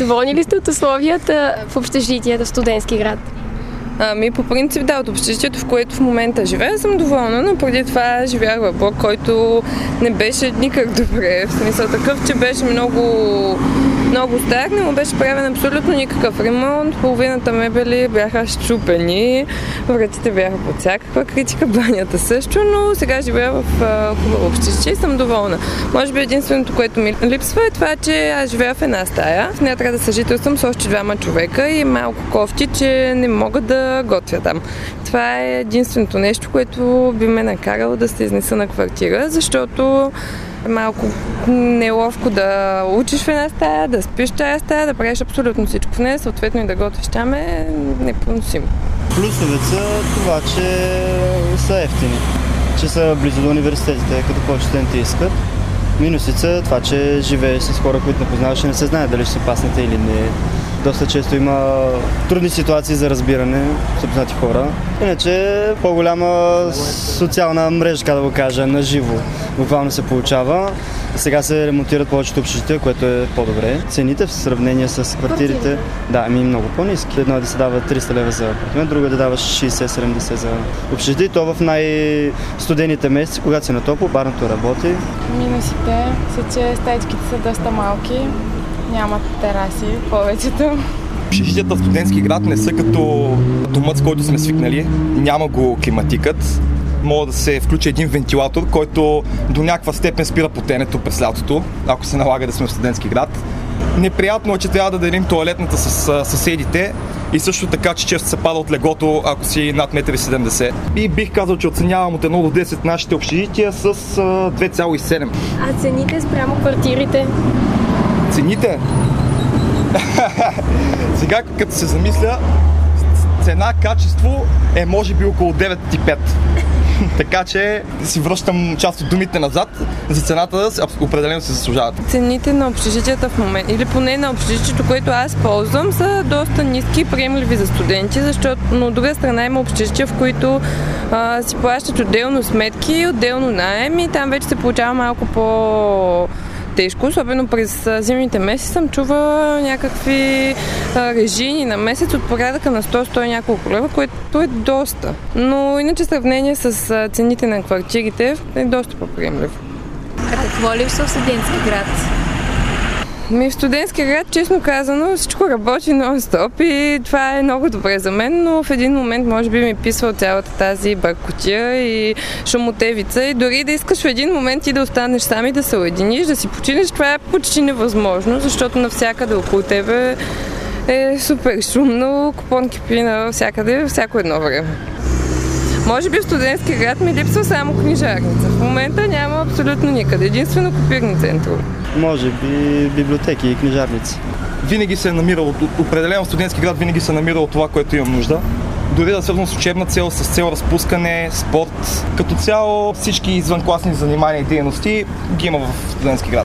Доволни ли сте от условията в общежитията в студентски град? Ами, по принцип, да, от общежитието, в което в момента живея, съм доволна, но преди това живях в блок, който не беше никак добре. В смисъл такъв, че беше много, много стар, не му беше правен абсолютно никакъв ремонт. Половината мебели бяха щупени, вратите бяха под всякаква критика, банята също, но сега живея в хубаво общежитие и съм доволна. Може би единственото, което ми липсва е това, че аз живея в една стая. В нея трябва да съжителствам с още двама човека и малко кофти, че не мога да готвя там. Това е единственото нещо, което би ме накарало да се изнеса на квартира, защото е малко неловко да учиш в една стая, да спиш в тази стая, да правиш абсолютно всичко в нея, съответно и да готвиш там е непоносимо. Плюсовете са това, че са ефтини, че са близо до университетите, като повече студенти искат. Минусите са това, че живееш с хора, които не познаваш и не се знае дали ще се паснете или не доста често има трудни ситуации за разбиране с опознати хора. Иначе по-голяма социална мрежа, така да го кажа, на живо буквално се получава. Сега се ремонтират повечето общежития, което е по-добре. Цените в сравнение с квартирите, да, ми много по-низки. Едно е да се дава 300 лева за апартамент, друго е да дава 60-70 за общежитие. То в най-студените месеци, когато се на топло, барното работи. Минусите са, че стаичките са доста малки, нямат тераси повечето. Общежитията в студентски град не са като домът, с който сме свикнали. Няма го климатикът. Мога да се включи един вентилатор, който до някаква степен спира потенето през лятото, ако се налага да сме в студентски град. Неприятно е, че трябва да делим туалетната с съседите и също така, че често се пада от легото, ако си над 1,70 м. И бих казал, че оценявам от 1 до 10 нашите общежития с 2,7. А цените спрямо квартирите? Цените? Сега, като се замисля, цена-качество е може би около 9,5. така че си връщам част от думите назад. За цената определено се заслужават. Цените на общежитията в момента, или поне на общежитието, което аз ползвам, са доста ниски и приемливи за студенти, защото но от друга страна има общежития, в които а, си плащат отделно сметки, отделно найем и там вече се получава малко по тежко, особено през зимните месеци съм чува някакви режими на месец от порядъка на 100-100 няколко лева, което е доста. Но иначе сравнение с цените на квартирите е доста по-приемливо. А какво липсва в студентски град? Ми в студентски град, честно казано, всичко работи нон-стоп и това е много добре за мен, но в един момент може би ми писва цялата тази бъркотия и шумотевица и дори да искаш в един момент и да останеш сам и да се уединиш, да си починеш, това е почти невъзможно, защото навсякъде около тебе е супер шумно, купон кипи навсякъде, всяко едно време. Може би в студентски град ми липсва само книжарница. В момента няма абсолютно никъде. Единствено копирни центрове. Може би библиотеки и книжарници. Винаги се е намирало, определено студентски град винаги се е намирало това, което имам нужда. Дори да свързано с учебна цел, с цел разпускане, спорт. Като цяло всички извънкласни занимания и дейности ги има в студентски град.